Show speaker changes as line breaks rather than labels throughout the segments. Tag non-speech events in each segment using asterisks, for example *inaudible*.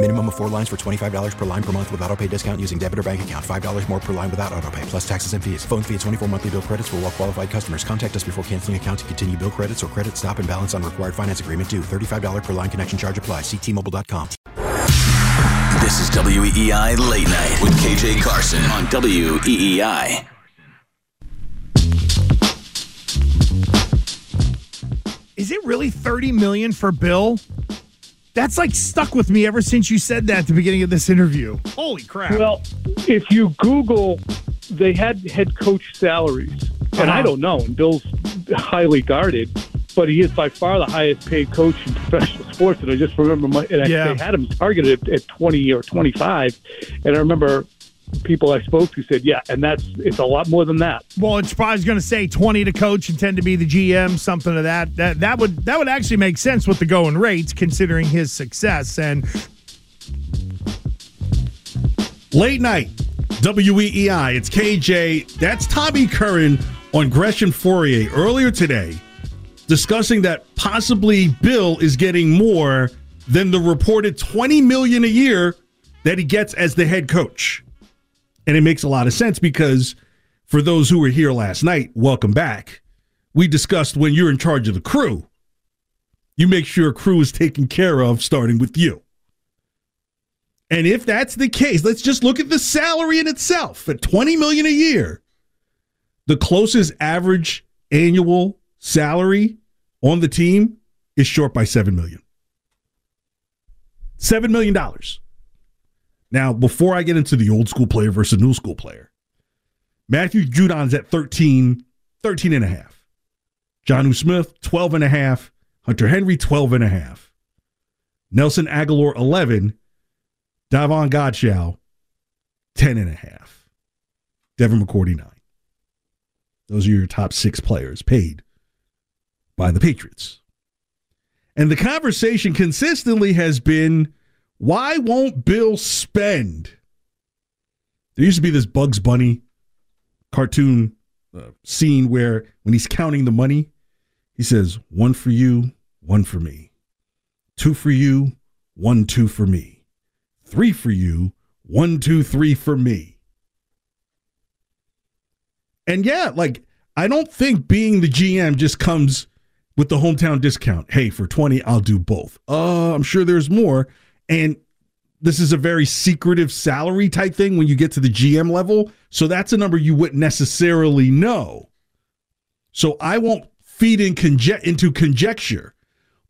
Minimum of four lines for $25 per line per month with auto pay discount using debit or bank account. $5 more per line without auto pay, plus taxes and fees. Phone fee at 24 monthly bill credits for all well qualified customers. Contact us before canceling account to continue bill credits or credit stop and balance on required finance agreement due. $35 per line connection charge apply. Ctmobile.com.
This is WEEI Late Night with KJ Carson on E WEEI.
Is it really 30 million for Bill? That's like stuck with me ever since you said that at the beginning of this interview. Holy crap.
Well, if you Google, they had head coach salaries, and I
Uh-huh.
don't know. And Bill's highly guarded, but he is by far the highest paid coach in professional sports. And I just remember, my, and I,
Yeah.
they had him targeted at, at twenty or twenty five, and I remember people I spoke to said, "Yeah, and that's it's a lot more than that."
well, it's probably going to say 20 to coach and 10 to be the GM, something of that. That that would that would actually make sense with the going rates considering his success and
Late night, WEEI. It's KJ. That's Tommy Curran on Gresh and Fauria earlier today, discussing that possibly Bill is getting more than the reported 20 million a year that he gets as the head coach. And it makes a lot of sense because for those who were here last night, welcome back. We discussed when you're in charge of the crew, you make sure crew is taken care of starting with you. And if that's the case, let's just look at the salary in itself at 20 million a year. The closest average annual salary on the team is short by 7 million. 7 million dollars. Now, before I get into the old school player versus new school player, Matthew Judon's at 13, 13 and a half. Jonnu Smith, 12 and a half. Hunter Henry, 12 and a half. Nelson Agholor, 11. Davon Godchaux, 10 and a half. Devin McCourty, 9. Those are your top six players paid by the Patriots. And the conversation consistently has been why won't Bill spend? There used to be this Bugs Bunny cartoon uh, scene where when he's counting the money, he says, one for you, one for me. Two for you, one, two for me. Three for you, one, two, three for me. And yeah, like, I don't think being the GM just comes with the hometown discount. Hey, for 20, I'll do both. Uh, I'm sure there's more. And this is a very secretive salary type thing when you get to the GM level. So that's a number you wouldn't necessarily know. So I won't feed in into conjecture,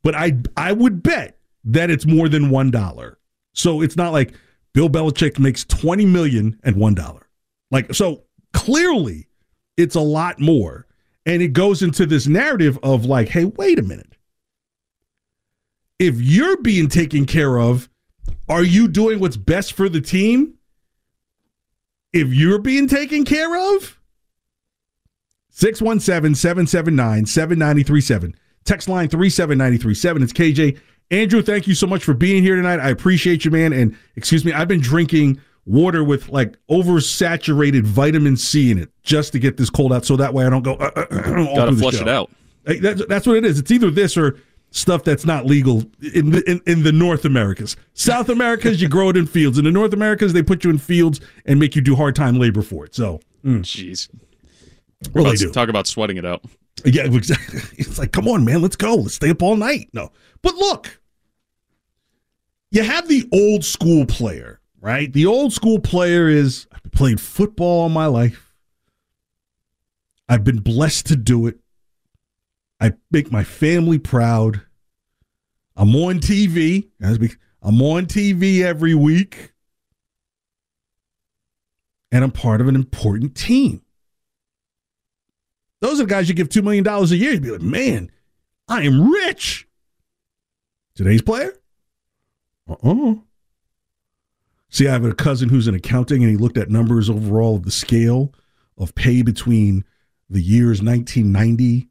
but I I would bet that it's more than one dollar. So it's not like Bill Belichick makes twenty million and one dollar. Like so clearly it's a lot more. And it goes into this narrative of like, hey, wait a minute. If you're being taken care of, are you doing what's best for the team? If you're being taken care of, 617 779 7937. Text line 37937. It's KJ. Andrew, thank you so much for being here tonight. I appreciate you, man. And excuse me, I've been drinking water with like oversaturated vitamin C in it just to get this cold out so that way I don't go. Uh, uh, uh, *clears throat* all
Gotta flush it out.
That's, that's what it is. It's either this or stuff that's not legal in the, in, in the North Americas. South Americas, you grow it in fields. In the North Americas, they put you in fields and make you do hard time labor for it. So, mm,
Jeez.
well,
Let's
do.
talk about sweating it out.
Yeah, *laughs* exactly. It's like, come on, man, let's go. Let's stay up all night. No. But look, you have the old school player, right? The old school player is I've played football all my life. I've been blessed to do it. I make my family proud. I'm on TV. I'm on TV every week. And I'm part of an important team. Those are the guys you give $2 million a year. You'd be like, man, I am rich. Today's player? Uh uh See, I have a cousin who's in accounting and he looked at numbers overall of the scale of pay between the years 1990,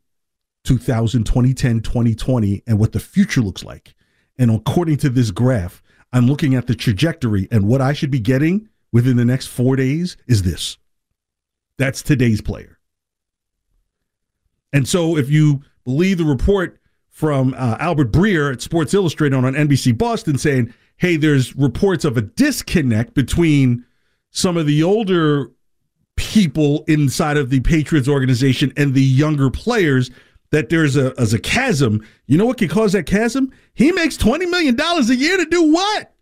2000, 2010, 2020, and what the future looks like. And according to this graph, I'm looking at the trajectory and what I should be getting within the next four days is this. That's today's player. And so if you believe the report from uh, Albert Breer at Sports Illustrated on NBC Boston saying, hey, there's reports of a disconnect between some of the older people inside of the Patriots organization and the younger players that there's a as a chasm. You know what could cause that chasm? He makes twenty million dollars a year to do what?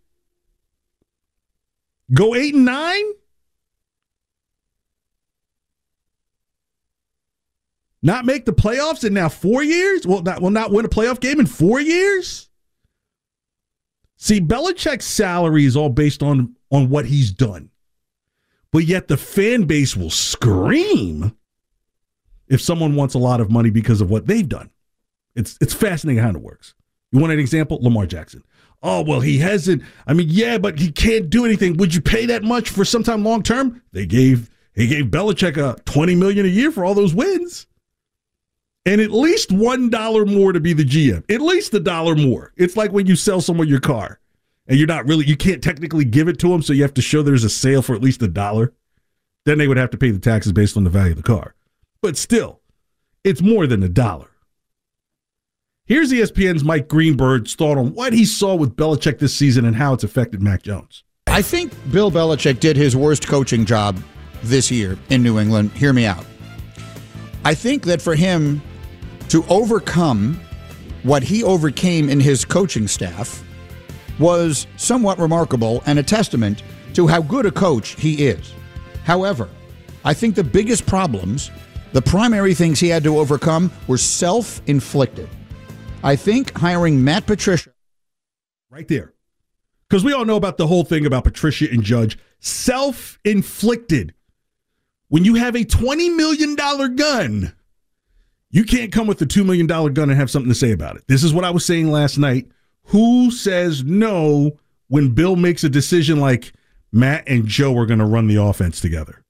Go eight and nine? Not make the playoffs in now four years? Well, not will not win a playoff game in four years? See, Belichick's salary is all based on on what he's done. But yet the fan base will scream if someone wants a lot of money because of what they've done. It's it's fascinating how it works. You want an example? Lamar Jackson. Oh well, he hasn't. I mean, yeah, but he can't do anything. Would you pay that much for sometime long term? They gave he gave Belichick a twenty million a year for all those wins, and at least one dollar more to be the GM. At least a dollar more. It's like when you sell someone your car, and you're not really you can't technically give it to them, so you have to show there's a sale for at least a dollar. Then they would have to pay the taxes based on the value of the car. But still, it's more than a dollar. Here's ESPN's Mike Greenberg's thought on what he saw with Belichick this season and how it's affected Mac Jones.
I think Bill Belichick did his worst coaching job this year in New England. Hear me out. I think that for him to overcome what he overcame in his coaching staff was somewhat remarkable and a testament to how good a coach he is. However, I think the biggest problems, the primary things he had to overcome, were self inflicted. I think hiring Matt Patricia.
Right there. Because we all know about the whole thing about Patricia and Judge. Self inflicted. When you have a $20 million gun, you can't come with a $2 million gun and have something to say about it. This is what I was saying last night. Who says no when Bill makes a decision like Matt and Joe are going to run the offense together?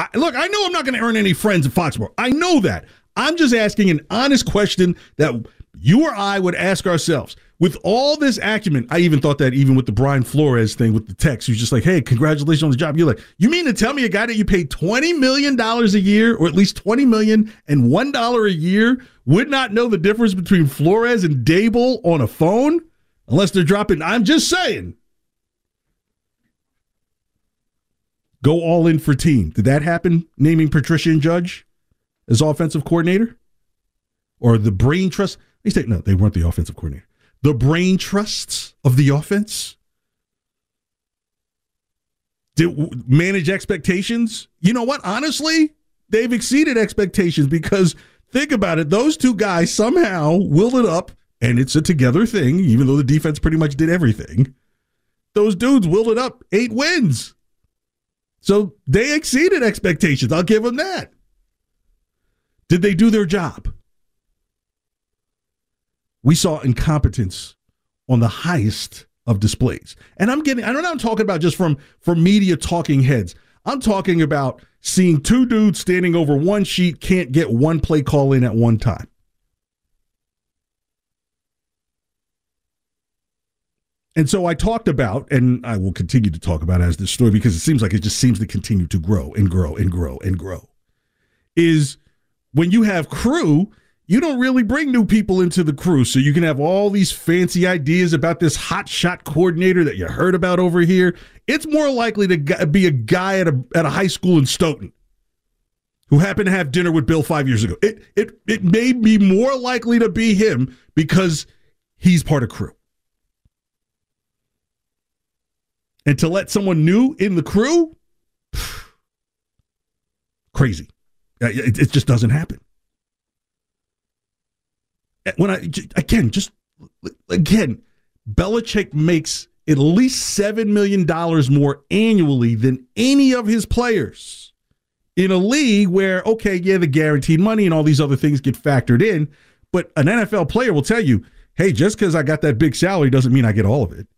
I, look, I know I'm not going to earn any friends at Foxborough. I know that. I'm just asking an honest question that you or I would ask ourselves. With all this acumen, I even thought that even with the Brian Flores thing with the text, he's just like, hey, congratulations on the job. You're like, you mean to tell me a guy that you paid $20 million a year, or at least $20 million and $1 a year, would not know the difference between Flores and Daboll on a phone? Unless they're dropping, I'm just saying. Go all in for team. Did that happen, naming Patricia and Judge? as offensive coordinator? Or the brain trust? They say, no, they weren't the offensive coordinator. The brain trusts of the offense? Did manage expectations? You know what? Honestly, they've exceeded expectations because think about it. Those two guys somehow willed it up, and it's a together thing, even though the defense pretty much did everything. Those dudes willed it up, eight wins. So they exceeded expectations. I'll give them that. Did they do their job? We saw incompetence on the highest of displays. And I'm getting, I don't know, I'm talking about just from, from media talking heads. I'm talking about seeing two dudes standing over one sheet, can't get one play call in at one time. And so I talked about, and I will continue to talk about as this story because it seems like it just seems to continue to grow and grow and grow and grow. Is when you have crew, you don't really bring new people into the crew. So you can have all these fancy ideas about this hot shot coordinator that you heard about over here. It's more likely to be a guy at a, at a high school in Stoughton who happened to have dinner with Bill five years ago. It, it, it may be more likely to be him because he's part of crew. And to let someone new in the crew, *sighs* crazy. It, it just doesn't happen. Eh, when I again, just again, Belichick makes at least seven million dollars more annually than any of his players in a league where, okay, yeah, the guaranteed money and all these other things get factored in, but an NFL player will tell you, hey, just because I got that big salary doesn't mean I get all of it.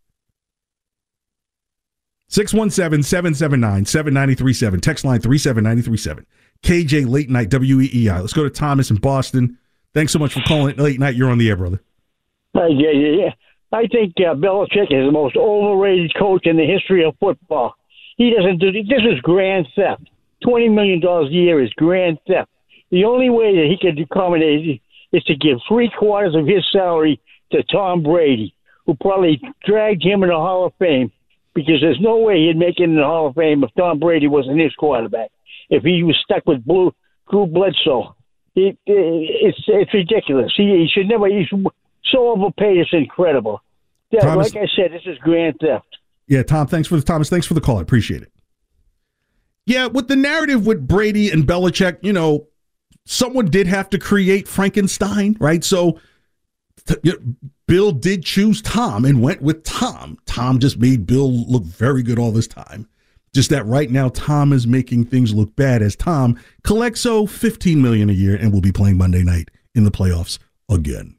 617 779 7937. Text line 37937. KJ Late Night WEEI. Let's go to Thomas in Boston. Thanks so much for calling late night. You're on the air, brother.
Hi, JJ. Yeah. I think uh, Belichick is the most overrated coach in the history of football. He doesn't do this is grand theft. Twenty million dollars a year is grand theft. The only way that he could accommodate is to give three quarters of his salary to Tom Brady, who probably dragged him in the Hall of Fame because there's no way he'd make it in the Hall of Fame if Tom Brady wasn't his quarterback. If he was stuck with Blue Drew Bledsoe, it, it, it's it's ridiculous. He, he should never. He's so overpaid. It's incredible. Yeah,
Thomas-
like I said, this is grand theft.
Yeah, Tom, thanks for the Thomas, thanks for the call. I appreciate it. Yeah, with the narrative with Brady and Belichick, you know, someone did have to create Frankenstein, right? So t- you know, Bill did choose Tom and went with Tom. Tom just made Bill look very good all this time. Just that right now Tom is making things look bad as Tom collects so 15 million a year and will be playing Monday night in the playoffs again.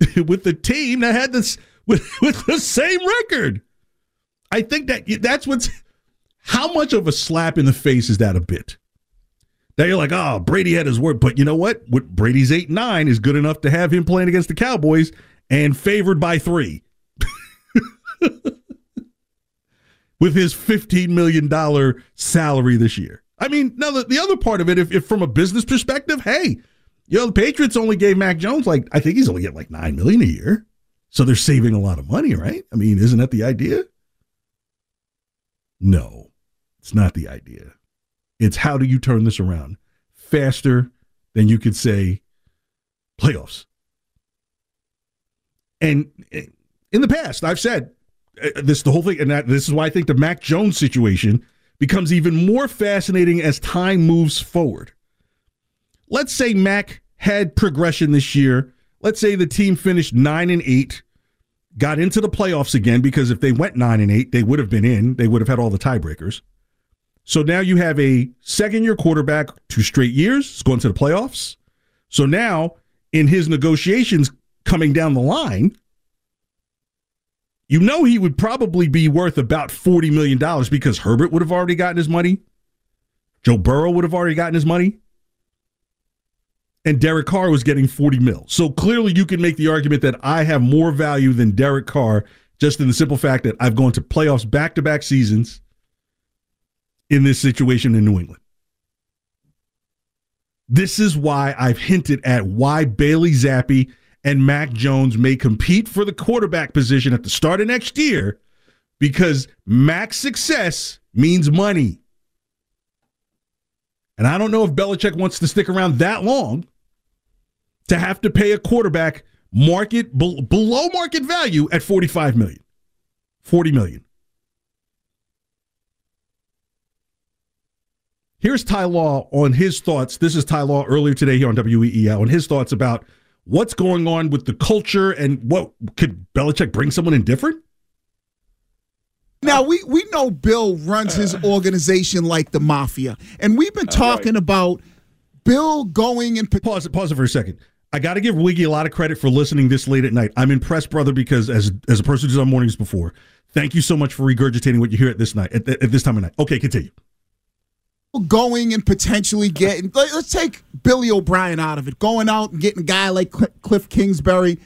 *laughs* with the team that had this with, *laughs* with the same record. I think that that's what's how much of a slap in the face is that a bit? Now you're like, oh, Brady had his word, but you know what? What Brady's eight nine is good enough to have him playing against the Cowboys and favored by three. *laughs* With his $15 million salary this year. I mean, now the, the other part of it, if, if from a business perspective, hey, you know, the Patriots only gave Mac Jones like I think he's only getting like nine million a year. So they're saving a lot of money, right? I mean, isn't that the idea? No, it's not the idea. It's how do you turn this around faster than you could say playoffs. And in the past, I've said uh, this the whole thing, and that, this is why I think the Mac Jones situation becomes even more fascinating as time moves forward. Let's say Mac had progression this year. Let's say the team finished nine and eight, got into the playoffs again because if they went nine and eight, they would have been in. They would have had all the tiebreakers. So now you have a second year quarterback, two straight years, going to the playoffs. So now in his negotiations coming down the line, you know he would probably be worth about $40 million because Herbert would have already gotten his money. Joe Burrow would have already gotten his money. And Derek Carr was getting 40 mil. So clearly you can make the argument that I have more value than Derek Carr just in the simple fact that I've gone to playoffs back to back seasons in this situation in New England. This is why I've hinted at why Bailey Zappe and Mac Jones may compete for the quarterback position at the start of next year because Mac's success means money. And I don't know if Belichick wants to stick around that long to have to pay a quarterback market below market value at 45 million. 40 million. Here's Ty Law on his thoughts. This is Ty Law earlier today here on WEEI on his thoughts about what's going on with the culture and what could Belichick bring someone in different?
Now we we know Bill runs his uh. organization like the mafia, and we've been uh, talking right. about Bill going and
pause it. Pause it for a second. I got to give Wiggy a lot of credit for listening this late at night. I'm impressed, brother, because as as a person who's on mornings before, thank you so much for regurgitating what you hear at this night at, at this time of night. Okay, continue.
Going and potentially getting let's take Billy O'Brien out of it. Going out and getting a guy like Kliff Kingsbury.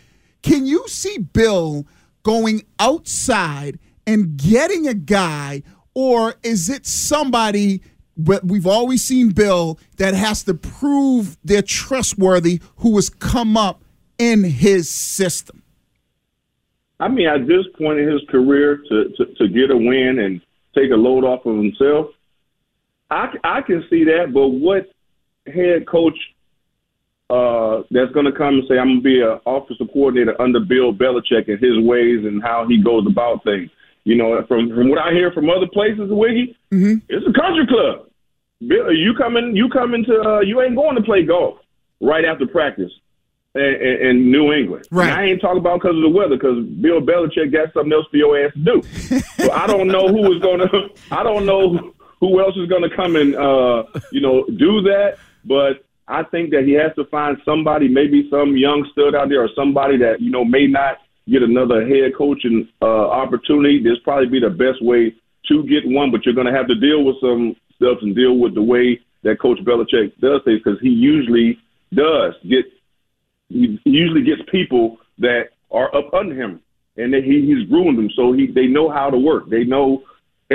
Can you see Bill going outside? and getting a guy, or is it somebody? But we've always seen Bill that has to prove they're trustworthy, who has come up in his system.
I mean, at this point in his career, to, to, to get a win and take a load off of himself, I, I can see that. But what head coach uh, that's going to come and say, I'm going to be an offensive coordinator under Bill Belichick and his ways and how he goes about things? You know, from from what I hear from other places, Wiggy, mm-hmm. it's a country club. Bill, you coming? You coming to? Uh, you ain't going to play golf right after practice in, in, in New England.
Right.
And I ain't talking about because of the weather, because Bill Belichick got something else for your ass to do. *laughs* so I don't know who is going to. I don't know who else is going to come and uh, you know do that, but. I think that he has to find somebody, maybe some young stud out there, or somebody that you know may not get another head coaching uh, opportunity. This probably be the best way to get one, but you're going to have to deal with some stuff and deal with the way that Coach Belichick does things because he usually does get he usually gets people that are up under him, and that he, he's ruined them. So he they know how to work. They know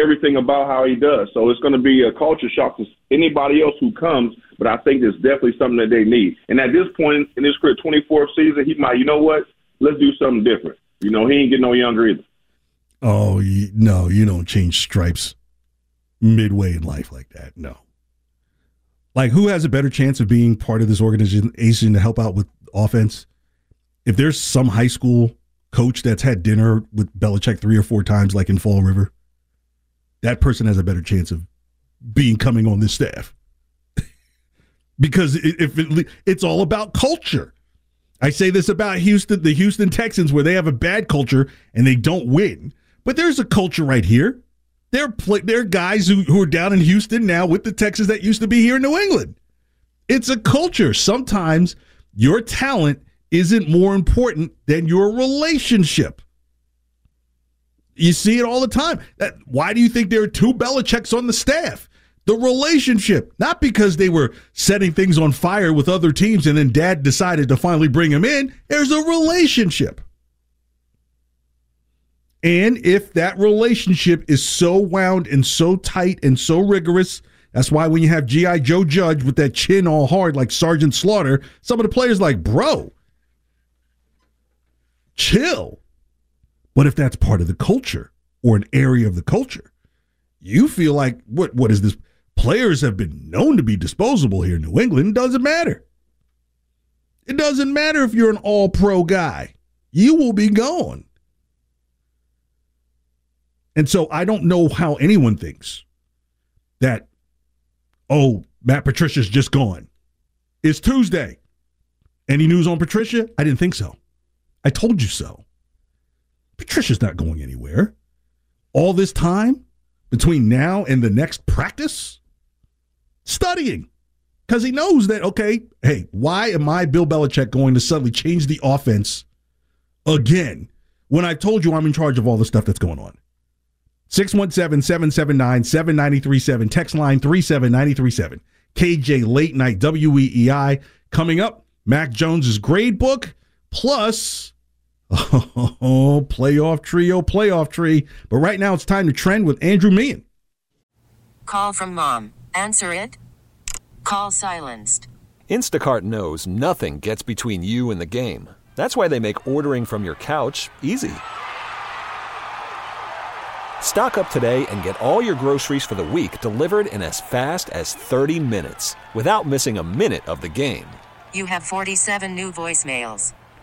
everything about how he does. So it's going to be a culture shock to anybody else who comes. But I think it's definitely something that they need. And at this point in his career, 24th season, he might, you know what? Let's do something different. You know, he ain't getting no younger either.
Oh no, you don't change stripes midway in life like that. No. Like who has a better chance of being part of this organization to help out with offense? If there's some high school coach that's had dinner with Belichick three or four times, like in Fall River, that person has a better chance of being coming on this staff *laughs* because if it, it's all about culture. I say this about Houston, the Houston Texans, where they have a bad culture and they don't win. But there's a culture right here. There are guys who, who are down in Houston now with the Texans that used to be here in New England. It's a culture. Sometimes your talent isn't more important than your relationship. You see it all the time. That, why do you think there are two Belichicks on the staff? The relationship, not because they were setting things on fire with other teams and then dad decided to finally bring him in. There's a relationship. And if that relationship is so wound and so tight and so rigorous, that's why when you have G.I. Joe Judge with that chin all hard like Sergeant Slaughter, some of the players like, bro, chill. But if that's part of the culture or an area of the culture, you feel like what what is this? Players have been known to be disposable here in New England. It doesn't matter. It doesn't matter if you're an all pro guy. You will be gone. And so I don't know how anyone thinks that, oh, Matt Patricia's just gone. It's Tuesday. Any news on Patricia? I didn't think so. I told you so. Patricia's not going anywhere. All this time between now and the next practice? Studying. Because he knows that, okay, hey, why am I, Bill Belichick, going to suddenly change the offense again when I told you I'm in charge of all the stuff that's going on? 617 779 7937. Text line 37937. KJ Late Night WEEI. Coming up, Mac Jones's grade book plus Oh, playoff trio, oh, playoff tree. But right now it's time to trend with Andrew Meehan.
Call from mom. Answer it. Call silenced.
Instacart knows nothing gets between you and the game. That's why they make ordering from your couch easy. Stock up today and get all your groceries for the week delivered in as fast as 30 minutes without missing a minute of the game.
You have 47 new voicemails.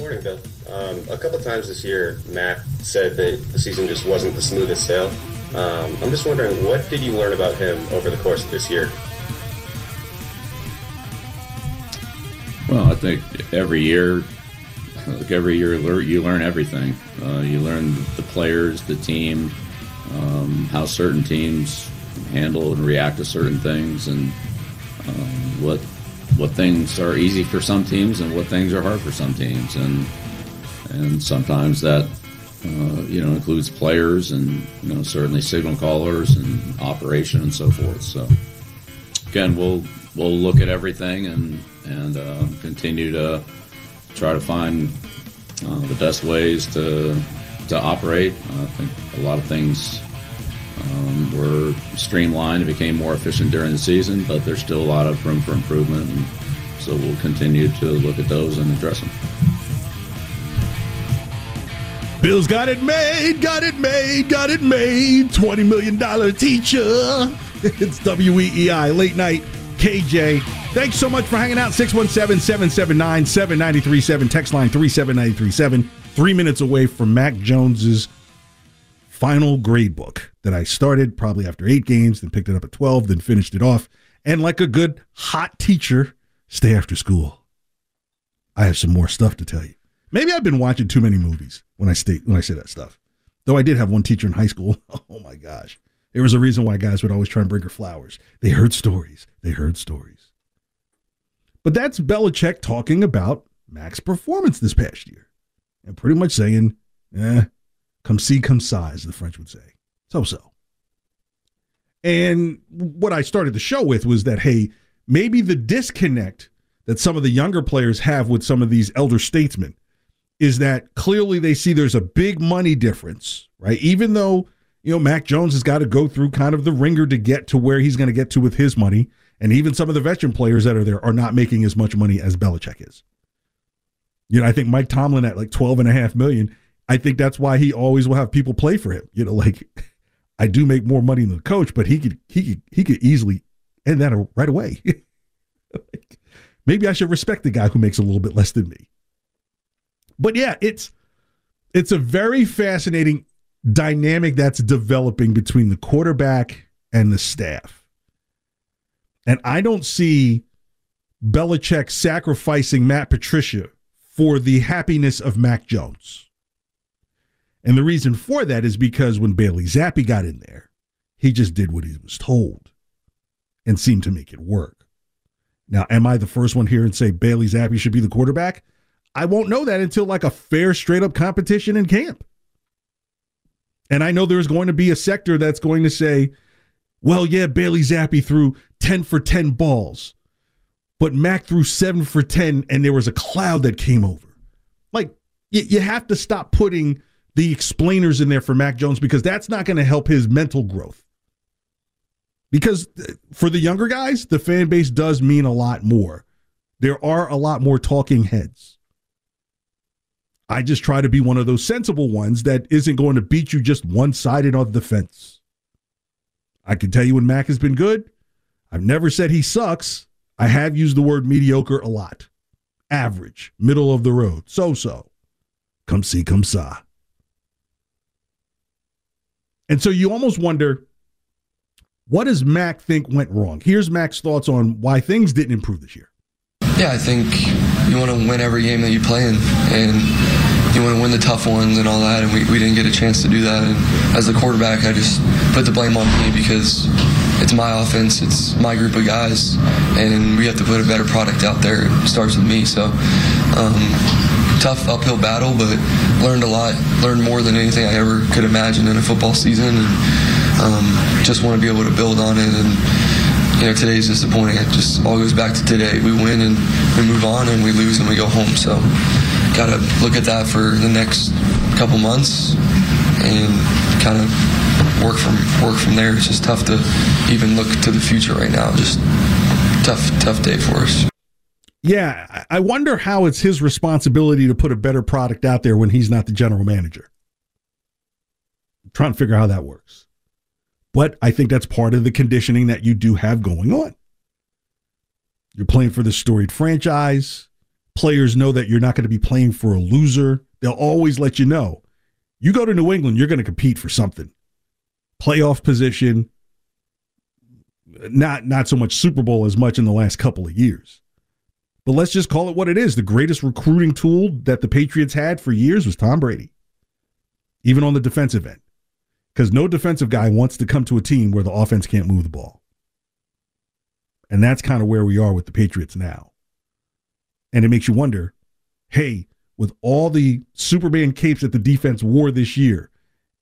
Morning, Bill. Um, a couple times this year, Matt said that the season just wasn't the smoothest sail. Um, I'm just wondering, what did you learn about him over the course of this year?
Well, I think every year, like every year, you learn everything. Uh, you learn the players, the team, um, how certain teams handle and react to certain things, and um, what what things are easy for some teams and what things are hard for some teams, and and sometimes that uh, you know, includes players and you know certainly signal callers and operation and so forth. So again, we'll we'll look at everything and and uh, continue to try to find uh, the best ways to to operate. I think a lot of things um, were streamlined and became more efficient during the season, but there's still a lot of room for improvement. And so we'll continue to look at those and address them.
Bill's got it made, got it made, got it made. $20 million teacher. *laughs* It's WEEI, late night, KJ. Thanks so much for hanging out. 617 779 7937. Text line 37937. Three minutes away from Mac Jones's final grade book that I started probably after eight games, then picked it up at 12, then finished it off. And like a good hot teacher, stay after school. I have some more stuff to tell you. Maybe I've been watching too many movies when I stay when I say that stuff. Though I did have one teacher in high school. *laughs* Oh my gosh. There was a reason why guys would always try and bring her flowers. They heard stories. They heard stories. But that's Belichick talking about Mac's performance this past year. And pretty much saying, eh, come see, come size, the French would say. So so. And what I started the show with was that, hey, maybe the disconnect that some of the younger players have with some of these elder statesmen is that clearly they see there's a big money difference, right? Even though, you know, Mac Jones has got to go through kind of the ringer to get to where he's going to get to with his money. And even some of the veteran players that are there are not making as much money as Belichick is. You know, I think Mike Tomlin at like 12 and a half million, I think that's why he always will have people play for him. You know, *laughs* like I do make more money than the coach, but he could he could he could easily end that right away. *laughs* like, maybe I should respect the guy who makes a little bit less than me. But yeah, it's it's a very fascinating dynamic that's developing between the quarterback and the staff. And I don't see Belichick sacrificing Matt Patricia for the happiness of Mac Jones. And the reason for that is because when Bailey Zappe got in there, he just did what he was told and seemed to make it work. Now, am I the first one here and say Bailey Zappe should be the quarterback? I won't know that until like a fair, straight up competition in camp. And I know there's going to be a sector that's going to say, well, yeah, Bailey Zappe threw 10 for 10 balls, but Mac threw 7 for 10 and there was a cloud that came over. Like, you, you have to stop putting the explainers in there for Mac Jones because that's not going to help his mental growth. Because uh, for the younger guys, the fan base does mean a lot more. There are a lot more talking heads. I just try to be one of those sensible ones that isn't going to beat you just one sided on the fence. I can tell you when Mac has been good. I've never said he sucks. I have used the word mediocre a lot. Average, middle of the road, so so. Come see, come saw. And so you almost wonder what does Mac think went wrong? Here's Mac's thoughts on why things didn't improve this year.
Yeah, I think you want to win every game that you play in, and you want to win the tough ones and all that, and we, we didn't get a chance to do that. And as a quarterback, I just put the blame on me because it's my offense, it's my group of guys, and we have to put a better product out there. It starts with me, so. Um, tough uphill battle, but learned a lot. Learned more than anything I ever could imagine in a football season, and um, just want to be able to build on it. And you know, today's disappointing. It just all goes back to today. We win and we move on, and we lose and we go home. So, got to look at that for the next couple months and kind of work from work from there. It's just tough to even look to the future right now. Just tough, tough day for us.
Yeah, I wonder how it's his responsibility to put a better product out there when he's not the general manager. I'm trying to figure out how that works. But I think that's part of the conditioning that you do have going on. You're playing for the storied franchise. Players know that you're not going to be playing for a loser. They'll always let you know. You go to New England, you're going to compete for something. Playoff position, not not so much Super Bowl as much in the last couple of years. But let's just call it what it is. The greatest recruiting tool that the Patriots had for years was Tom Brady, even on the defensive end. Because no defensive guy wants to come to a team where the offense can't move the ball. And that's kind of where we are with the Patriots now. And it makes you wonder hey, with all the Superman capes that the defense wore this year,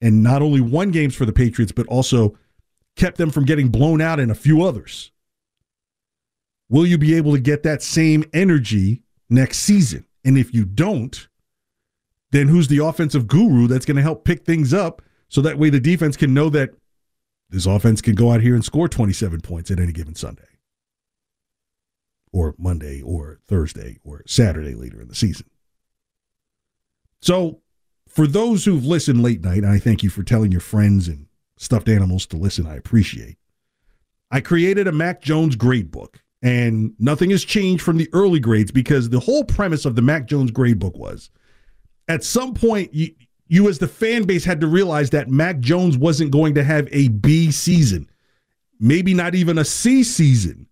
and not only won games for the Patriots, but also kept them from getting blown out in a few others. Will you be able to get that same energy next season? And if you don't, then who's the offensive guru that's going to help pick things up so that way the defense can know that this offense can go out here and score 27 points at any given Sunday or Monday or Thursday or Saturday later in the season. So, for those who've listened late night, I thank you for telling your friends and stuffed animals to listen, I appreciate. I created a Mac Jones grade book, and nothing has changed from the early grades because the whole premise of the Mac Jones grade book was at some point, you, you as the fan base had to realize that Mac Jones wasn't going to have a B season, maybe not even a C season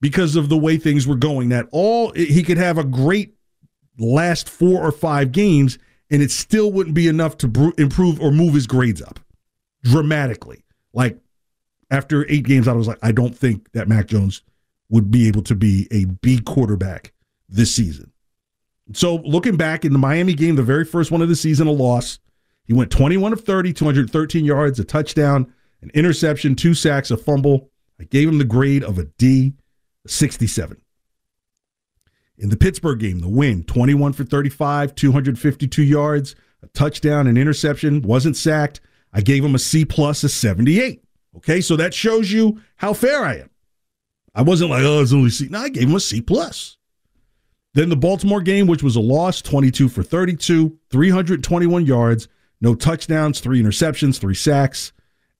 because of the way things were going. That all he could have a great last four or five games, and it still wouldn't be enough to improve or move his grades up dramatically. Like after eight games, I was like, I don't think that Mac Jones would be able to be a B quarterback this season. So looking back in the Miami game, the very first one of the season, a loss. He went 21 of 30, 213 yards, a touchdown, an interception, two sacks, a fumble. I gave him the grade of a D, 67. In the Pittsburgh game, the win, 21 for 35, 252 yards, a touchdown, an interception, wasn't sacked. I gave him a C plus, a 78. Okay, so that shows you how fair I am. I wasn't like, oh, it's only C. No, I gave him a C plus. Then the Baltimore game, which was a loss, 22 for 32, 321 yards, no touchdowns, three interceptions, three sacks,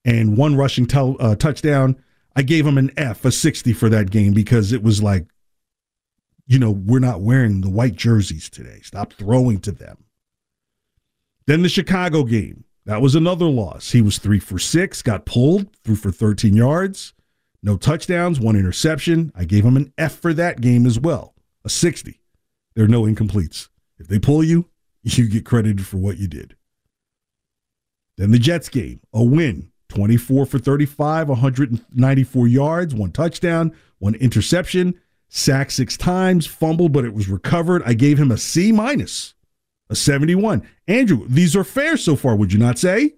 and one rushing t- uh, touchdown. I gave him an F, a 60 for that game because it was like, you know, we're not wearing the white jerseys today. Stop throwing to them. Then the Chicago game. That was another loss. He was three for six, got pulled, threw for 13 yards, no touchdowns, one interception. I gave him an F for that game as well, a 60. There are no incompletes. If they pull you, *laughs* you get credited for what you did. Then the Jets game, a win, 24 for 35, 194 yards, one touchdown, one interception, sacked six times, fumbled, but it was recovered. I gave him a C minus, a 71. Andrew, these are fair so far, would you not say?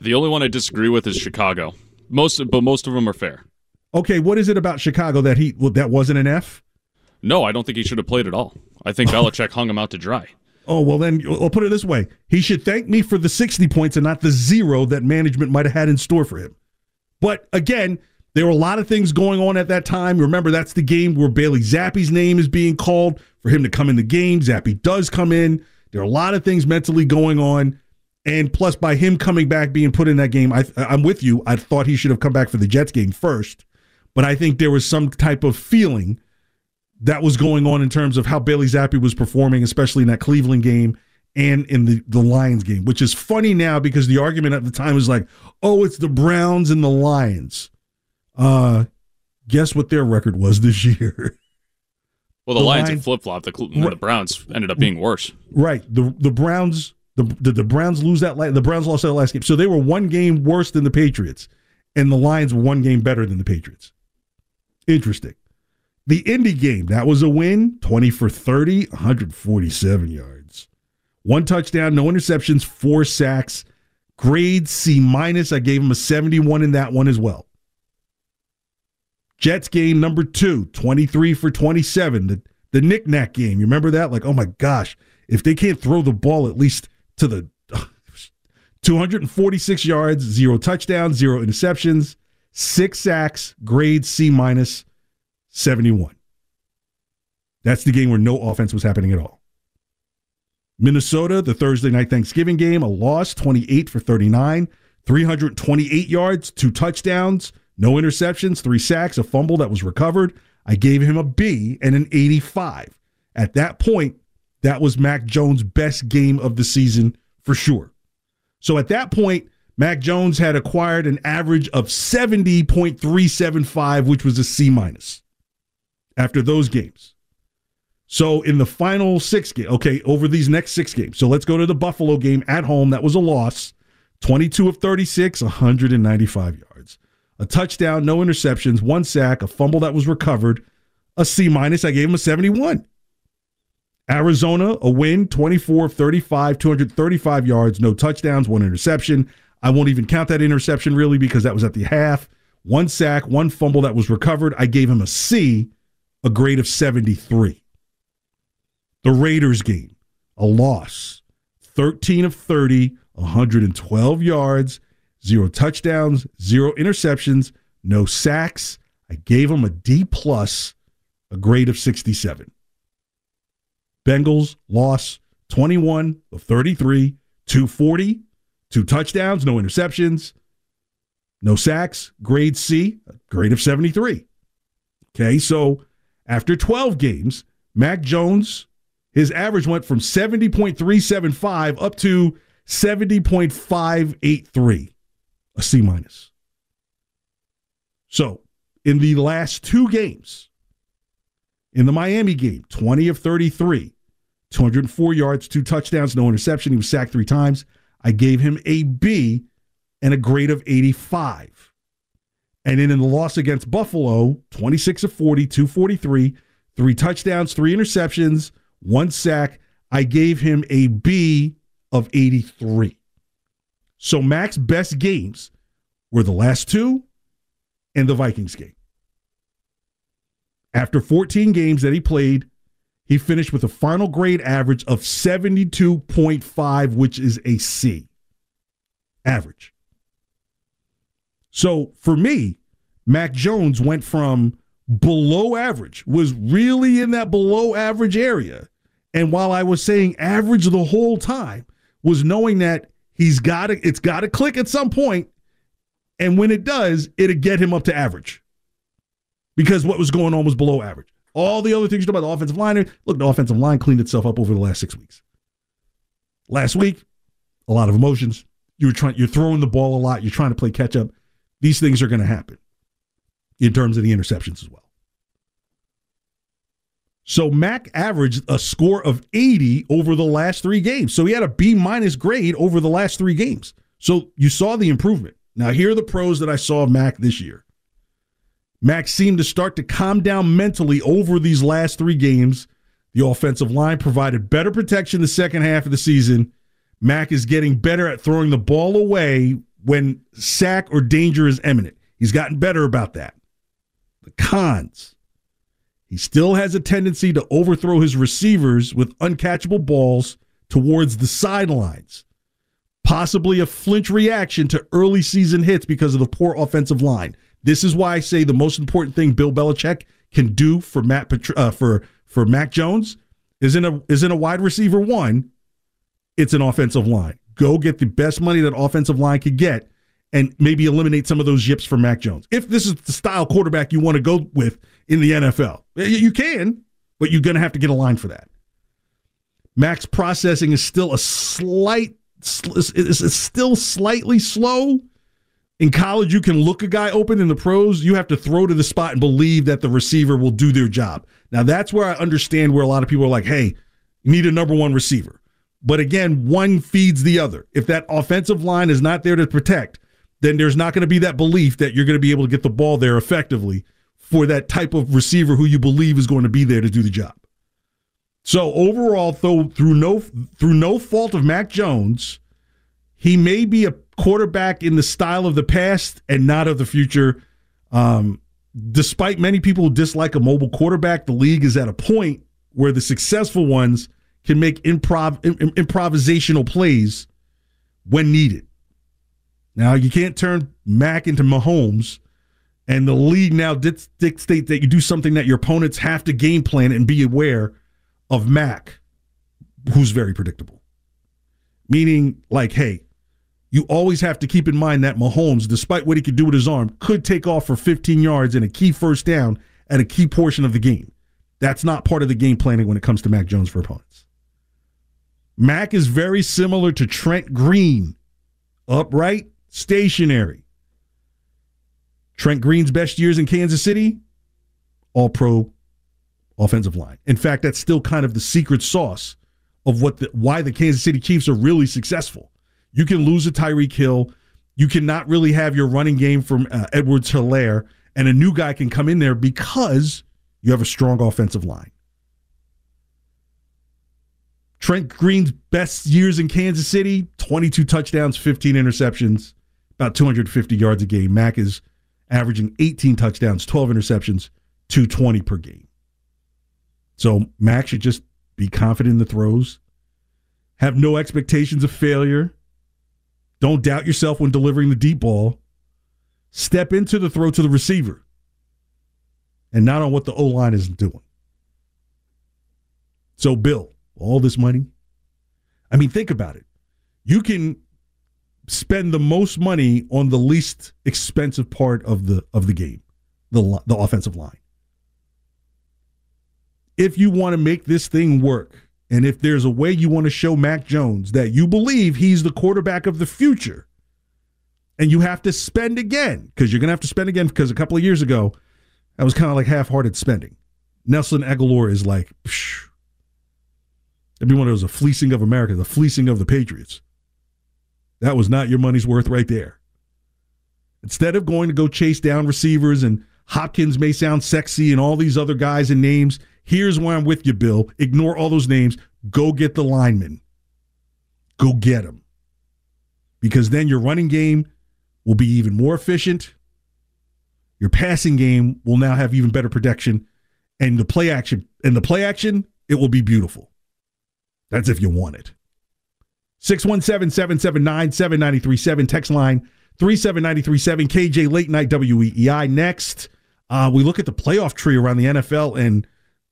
The only one I disagree with is Chicago. Most, but most of them are fair.
Okay, what is it about Chicago that he well, that wasn't an F?
No, I don't think he should have played at all. I think *laughs* Belichick hung him out to dry.
Oh, well, then I'll put it this way. He should thank me for the 60 points and not the zero that management might have had in store for him. But again, there were a lot of things going on at that time. Remember, that's the game where Bailey Zappe's name is being called for him to come in the game. Zappe does come in. There are a lot of things mentally going on. And plus, by him coming back, being put in that game, I, I'm with you. I thought he should have come back for the Jets game first. But I think there was some type of feeling that was going on in terms of how Bailey Zappe was performing, especially in that Cleveland game and in the, the Lions game, which is funny now because the argument at the time was like, oh, it's the Browns and the Lions. Uh, guess what their record was this year?
Well, the, the Lions, Lions flip flop. The, the Browns ended up being worse.
Right. The the Browns the did the Browns lose that the Browns lost that last game. So they were one game worse than the Patriots, and the Lions were one game better than the Patriots. Interesting. The Indy game, that was a win 20 for 30, 147 yards. One touchdown, no interceptions, four sacks. Grade C minus. I gave him a 71 in that one as well. Jets game number two, 23 for 27. The, the knick-knack game. You remember that? Like, oh my gosh, if they can't throw the ball at least to the *laughs* 246 yards, zero touchdowns, zero interceptions, six sacks, grade C 71. That's the game where no offense was happening at all. Minnesota, the Thursday night Thanksgiving game, a loss 28 for 39, 328 yards, two touchdowns, no interceptions, three sacks, a fumble that was recovered. I gave him a B and an 85. At that point, that was Mac Jones' best game of the season for sure. So at that point, Mac Jones had acquired an average of 70.375, which was a C minus after those games. So in the final six game, okay, over these next six games. So let's go to the Buffalo game at home. That was a loss. 22 of 36, 195 yards. A touchdown, no interceptions, one sack, a fumble that was recovered, a C minus. I gave him a 71. Arizona, a win, 24 of 35, 235 yards, no touchdowns, one interception. I won't even count that interception really because that was at the half. One sack, one fumble that was recovered. I gave him a C, a grade of 73. The Raiders game, a loss, 13 of 30, 112 yards, zero touchdowns, zero interceptions, no sacks. I gave him a D plus, a grade of 67. Bengals loss 21 of 33, 240, two touchdowns, no interceptions, no sacks, grade C, grade of 73. Okay, so after 12 games, Mac Jones, his average went from 70.375 up to 70.583, a C minus. So in the last two games, in the Miami game, 20 of 33, 204 yards, two touchdowns, no interception. He was sacked three times. I gave him a B and a grade of 85. And then in the loss against Buffalo, 26 of 40, 243, three touchdowns, three interceptions, one sack. I gave him a B of 83. So Mac's best games were the last two and the Vikings game. After 14 games that he played, he finished with a final grade average of 72.5, which is a C. Average. So for me, Mac Jones went from below average, was really in that below average area. And while I was saying average the whole time, was knowing that he's got to, it's got to click at some point, And when it does, it'll get him up to average. Because what was going on was below average. All the other things you know about the offensive line, look, the offensive line cleaned itself up over the last six weeks. Last week, a lot of emotions. You were trying, you're throwing the ball a lot. You're trying to play catch up. These things are going to happen in terms of the interceptions as well. So Mac averaged a score of 80 over the last three games. So he had a B minus grade over the last three games. So you saw the improvement. Now here are the pros that I saw of Mac this year. Mac seemed to start to calm down mentally over these last three games. The offensive line provided better protection the second half of the season. Mac is getting better at throwing the ball away when sack or danger is imminent. He's gotten better about that. The cons. He still has a tendency to overthrow his receivers with uncatchable balls towards the sidelines. Possibly a flinch reaction to early season hits because of the poor offensive line. This is why I say the most important thing Bill Belichick can do for Matt uh, for for Mac Jones isn't a isn't a wide receiver one. It's an offensive line. Go get the best money that offensive line could get, and maybe eliminate some of those yips for Mac Jones. If this is the style quarterback you want to go with in the NFL, you can, but you're going to have to get a line for that. Mac's processing is still a slight, is still slightly slow in college, you can look a guy open. In the pros, you have to throw to the spot and believe that the receiver will do their job. Now, that's where I understand where a lot of people are like, hey, you need a number one receiver. But again, one feeds the other. If that offensive line is not there to protect, then there's not going to be that belief that you're going to be able to get the ball there effectively for that type of receiver who you believe is going to be there to do the job. So overall, though, through no through no fault of Mac Jones, he may be a quarterback in the style of the past and not of the future. Um, despite many people dislike a mobile quarterback, the league is at a point where the successful ones can make improv improvisational plays when needed. Now you can't turn Mac into Mahomes, and the league now dictates that you do something that your opponents have to game plan and be aware of Mac, who's very predictable. Meaning, like, hey, you always have to keep in mind that Mahomes, despite what he could do with his arm, could take off for 15 yards and a key first down at a key portion of the game. That's not part of the game planning when it comes to Mac Jones for opponents. Mac is very similar to Trent Green, upright, stationary. Trent Green's best years in Kansas City, all pro offensive line. In fact, that's still kind of the secret sauce of what the, why the Kansas City Chiefs are really successful you can lose a Tyreek Hill. You cannot really have your running game from uh, Edwards Helaire, and a new guy can come in there because you have a strong offensive line. Trent Green's best years in Kansas City 22 touchdowns, 15 interceptions, about 250 yards a game. Mac is averaging 18 touchdowns, 12 interceptions, 220 per game. So Mac should just be confident in the throws, have no expectations of failure. Don't doubt yourself when delivering the deep ball. Step into the throw to the receiver and not on what the O line is doing. So, Bill, all this money. I mean, think about it. You can spend the most money on the least expensive part of the of the game, the the offensive line. If you want to make this thing work, and if there's a way you want to show Mac Jones that you believe he's the quarterback of the future, and you have to spend again because you're going to have to spend again because a couple of years ago that was kind of like half-hearted spending. Nelson Agholor is like, psh, It'd be one of those a fleecing of America, the fleecing of the Patriots. That was not your money's worth right there. Instead of going to go chase down receivers and Hopkins may sound sexy and all these other guys and names, here's why I'm with you, Bill. Ignore all those names. Go get the linemen. Go get them. Because then your running game will be even more efficient. Your passing game will now have even better protection. And the play action, and the play action, it will be beautiful. That's if you want it. 617 779 7937. Text line 37937. KJ Late Night WEEI. Next, uh, we look at the playoff tree around the NFL and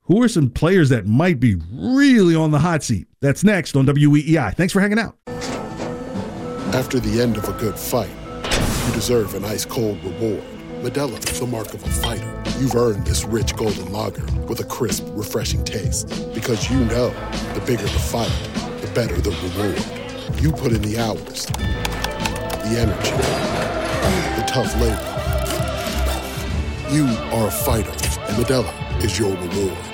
who are some players that might be really on the hot seat. That's next on WEEI. Thanks for hanging out.
After the end of a good fight, you deserve an ice cold reward. Modelo is the mark of a fighter. You've earned this rich golden lager with a crisp, refreshing taste. Because you know the bigger the fight, the better the reward. You put in the hours, the energy, the tough labor. You are a fighter, and Modelo is your reward.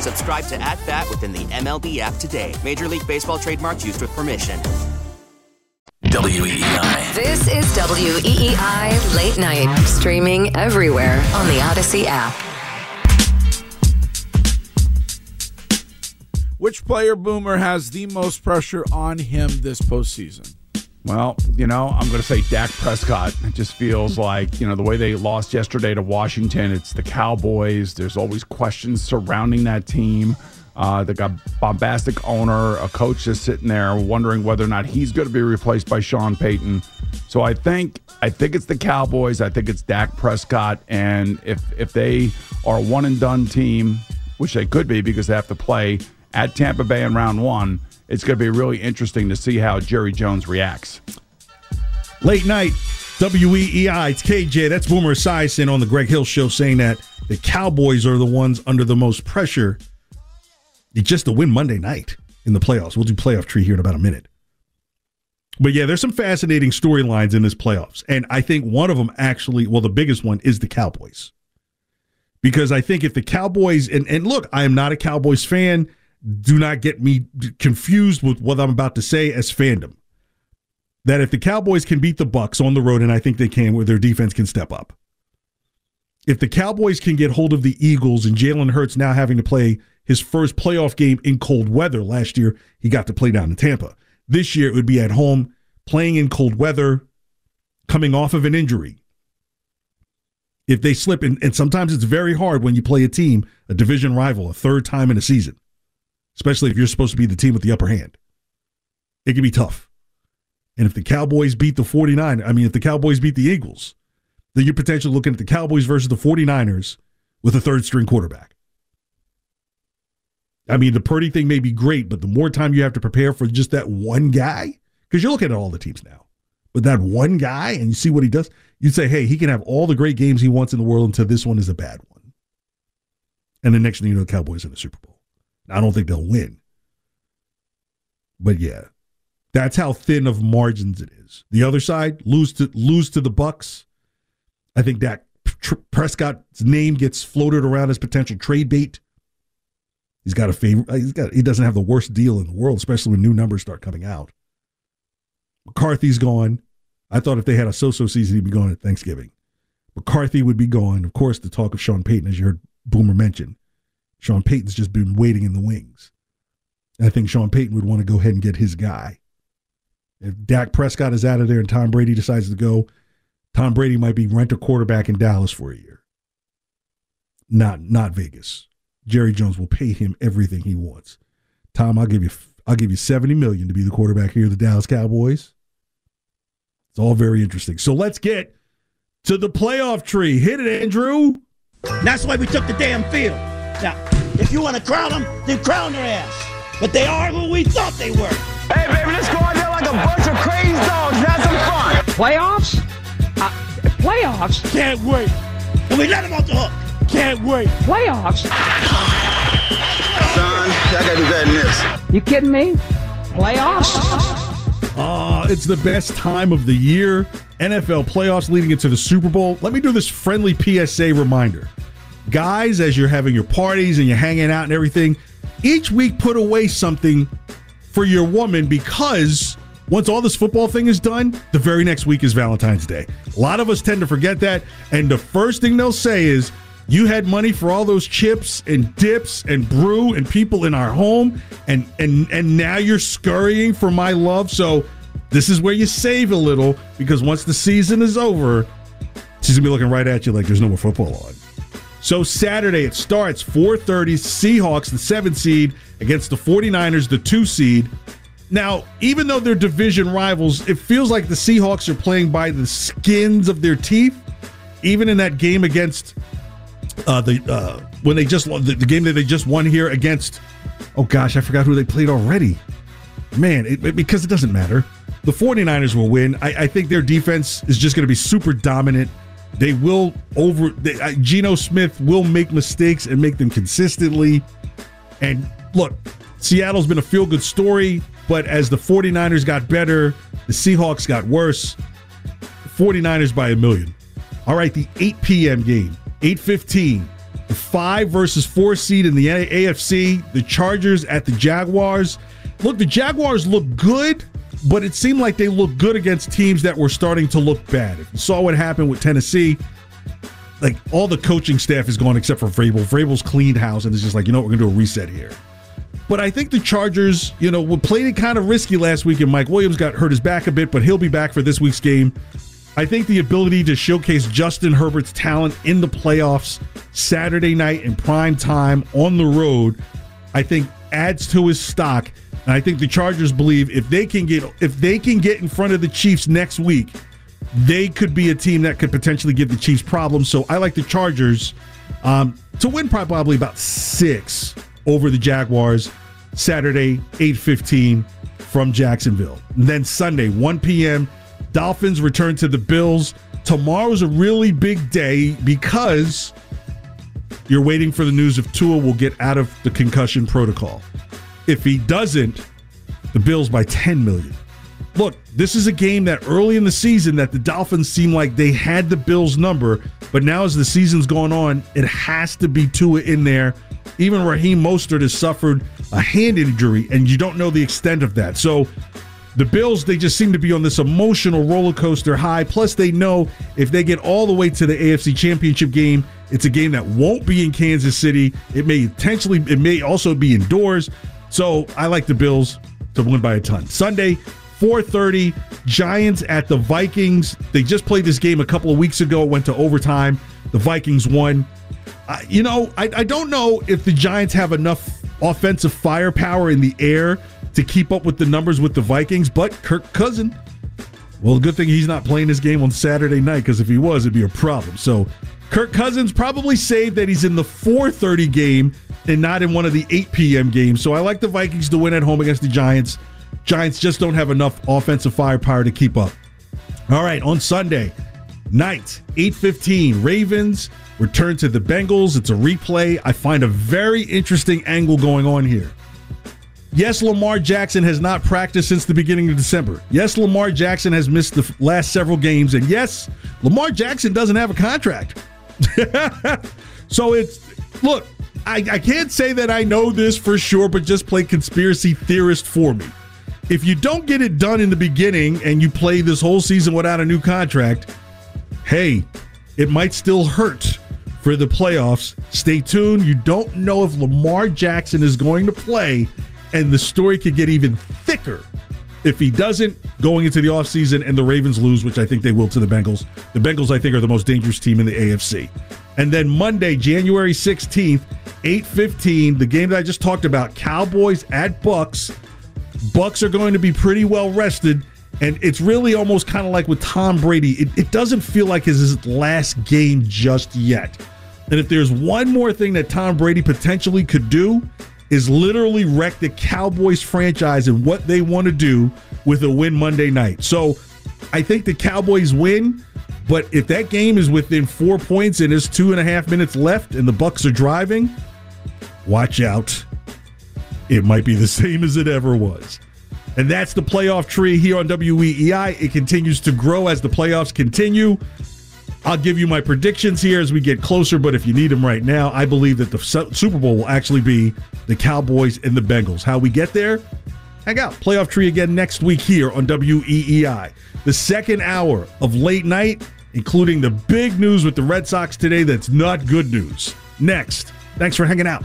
Subscribe to At Bat within the MLB app today. Major League Baseball trademarks used with permission.
WEEI.
This is WEEI Late Night, streaming everywhere on the Audacy app.
Which player boomer has the most pressure on him this postseason?
Well, you know, I'm going to say Dak Prescott. It just feels *laughs* like, you know, the way they lost yesterday to Washington, it's the Cowboys. There's always questions surrounding that team. Uh, they got bombastic owner, a coach just sitting there wondering whether or not he's going to be replaced by Sean Payton. So I think I think it's the Cowboys. I think it's Dak Prescott, and if if they are a one and done team, which they could be because they have to play at Tampa Bay in round one, it's going to be really interesting to see how Jerry Jones reacts.
Late night, WEEI. It's KJ. That's Boomer Esiason on the Greg Hill Show saying that the Cowboys are the ones under the most pressure just to win Monday night in the playoffs. We'll do playoff tree here in about a minute. But yeah, there's some fascinating storylines in this playoffs. And I think one of them actually, well, the biggest one is the Cowboys. Because I think if the Cowboys, and, and look, I am not a Cowboys fan. Do not get me confused with what I'm about to say as fandom. That if the Cowboys can beat the Bucks on the road, and I think they can, where their defense can step up. If the Cowboys can get hold of the Eagles and Jalen Hurts now having to play his first playoff game in cold weather. Last year, he got to play down in Tampa. This year, it would be at home, playing in cold weather, coming off of an injury. If they slip, and, and sometimes it's very hard when you play a team, a division rival, a third time in a season, especially if you're supposed to be the team with the upper hand. It can be tough. And if the Cowboys beat the 49, I mean, if the Cowboys beat the Eagles, then you're potentially looking at the Cowboys versus the 49ers with a third string quarterback. I mean, the Purdy thing may be great, but the more time you have to prepare for just that one guy, because you're looking at all the teams now, but that one guy and you see what he does, you'd say, hey, he can have all the great games he wants in the world until this one is a bad one. And the next thing you know, the Cowboys in the Super Bowl. I don't think they'll win. But yeah, that's how thin of margins it is. The other side lose to lose to the Bucks. I think Dak Prescott's name gets floated around as potential trade bait. He's got a favor. Uh, he's got. He doesn't have the worst deal in the world, especially when new numbers start coming out. McCarthy's gone. I thought if they had a so-so season, he'd be gone at Thanksgiving. McCarthy would be gone. Of course, the talk of Sean Payton, as you heard Boomer mention, Sean Payton's just been waiting in the wings. I think Sean Payton would want to go ahead and get his guy. If Dak Prescott is out of there and Tom Brady decides to go, Tom Brady might be rent a quarterback in Dallas for a year. Not not Vegas. Jerry Jones will pay him everything he wants. Tom, I'll give you I'll give you 70 million to be the quarterback here the Dallas Cowboys. It's all very interesting. So let's get to the playoff tree. Hit it, Andrew.
That's why we took the damn field. Now, if you want to crown them, then crown their ass. But they are who we thought they were.
Hey, baby, let's go out there like a bunch of crazy dogs and have some fun.
Playoffs? Uh, playoffs? Can't wait. And we let them off the hook. Can't wait. Playoffs?
Son, I gotta do better than this.
You kidding me? Playoffs?
Uh, it's the best time of the year. NFL playoffs leading into the Super Bowl. Let me do this friendly PSA reminder. Guys, as you're having your parties and you're hanging out and everything, each week put away something for your woman because once all this football thing is done, the very next week is Valentine's Day. A lot of us tend to forget that. And the first thing they'll say is, you had money for all those chips and dips and brew and people in our home, and and and now you're scurrying for my love. So this is where you save a little because once the season is over, she's gonna be looking right at you like there's no more football on. So Saturday it starts 4:30 Seahawks the 7 seed against the 49ers the 2 seed. Now, even though they're division rivals, it feels like the Seahawks are playing by the skins of their teeth. Even in that game against uh, the uh, when they just the, the game that they just won here against oh gosh, I forgot who they played already. Man, it, it- because it doesn't matter. The 49ers will win. I, I think their defense is just going to be super dominant. They will over. They, uh, Geno Smith will make mistakes and make them consistently. And look, Seattle's been a feel good story, but as the 49ers got better, the Seahawks got worse. 49ers by a million. All right, the 8 p.m. game, 8:15. The 5 versus 4 seed in the AFC, the Chargers at the Jaguars. Look, the Jaguars look good, but it seemed like they looked good against teams that were starting to look bad. If you saw what happened with Tennessee, like all the coaching staff is gone except for Vrabel. Vrabel's cleaned house and it's just like, you know we're gonna do a reset here. But I think the Chargers, you know, played it kind of risky last week, and Mike Williams got hurt his back a bit, but he'll be back for this week's game. I think the ability to showcase Justin Herbert's talent in the playoffs Saturday night in prime time on the road, I think adds to his stock. And I think the Chargers believe if they can get if they can get in front of the Chiefs next week, they could be a team that could potentially give the Chiefs problems. So I like the Chargers um, to win probably about six over the Jaguars Saturday, 8:15 from Jacksonville. And then Sunday, 1 p.m. Dolphins return to the Bills. Tomorrow's a really big day because you're waiting for the news if Tua will get out of the concussion protocol. If he doesn't, the Bills by 10 million. Look, this is a game that early in the season that the Dolphins seemed like they had the Bills number, but now as the season's going on, it has to be Tua in there. Even Raheem Mostert has suffered a hand injury, and you don't know the extent of that. So the Bills, they just seem to be on this emotional roller coaster high. Plus, they know if they get all the way to the AFC Championship game, it's a game that won't be in Kansas City. It may potentially, it may also be indoors. So I like the Bills to win by a ton. Sunday, 4:30, Giants at the Vikings. They just played this game a couple of weeks ago. Went to overtime. The Vikings won. You know, I, I don't know if the Giants have enough offensive firepower in the air to keep up with the numbers with the Vikings, but Kirk Cousin, well, good thing he's not playing this game on Saturday night because if he was, it'd be a problem. So Kirk Cousins probably saved that he's in the 4:30 game and not in one of the 8 p.m. games. So I like the Vikings to win at home against the Giants. Giants just don't have enough offensive firepower to keep up. All right, on Sunday night, 8:15, Ravens return to the Bengals. It's a replay. I find a very interesting angle going on here. Yes, Lamar Jackson has not practiced since the beginning of December. Yes, Lamar Jackson has missed the last several games. And yes, Lamar Jackson doesn't have a contract. *laughs* so it's, look, I, I can't say that I know this for sure, but just play conspiracy theorist for me. If you don't get it done in the beginning and you play this whole season without a new contract, hey, it might still hurt for the playoffs. Stay tuned. You don't know if Lamar Jackson is going to play, and the story could get even thicker if he doesn't going into the offseason and the Ravens lose, which I think they will to the Bengals. The Bengals, I think, are the most dangerous team in the AFC. And then Monday, January 16th, 8:15, the game that I just talked about, Cowboys at Bucks. Bucks are going to be pretty well rested. And it's really almost kind of like with Tom Brady. It, it doesn't feel like his last game just yet. And if there's one more thing that Tom Brady potentially could do, is literally wreck the Cowboys franchise and what they want to do with a win Monday night. So I think the Cowboys win, but if that game is within four points and there's two and a half minutes left and the Bucks are driving, watch out. It might be the same as it ever was. And that's the playoff tree here on WEEI. It continues to grow as the playoffs continue. I'll give you my predictions here as we get closer, but if you need them right now, I believe that the Super Bowl will actually be the Cowboys and the Bengals. How we get there? Hang out. Playoff tree again next week here on WEEI. The second hour of late night, including the big news with the Red Sox today that's not good news. Next. Thanks for hanging out.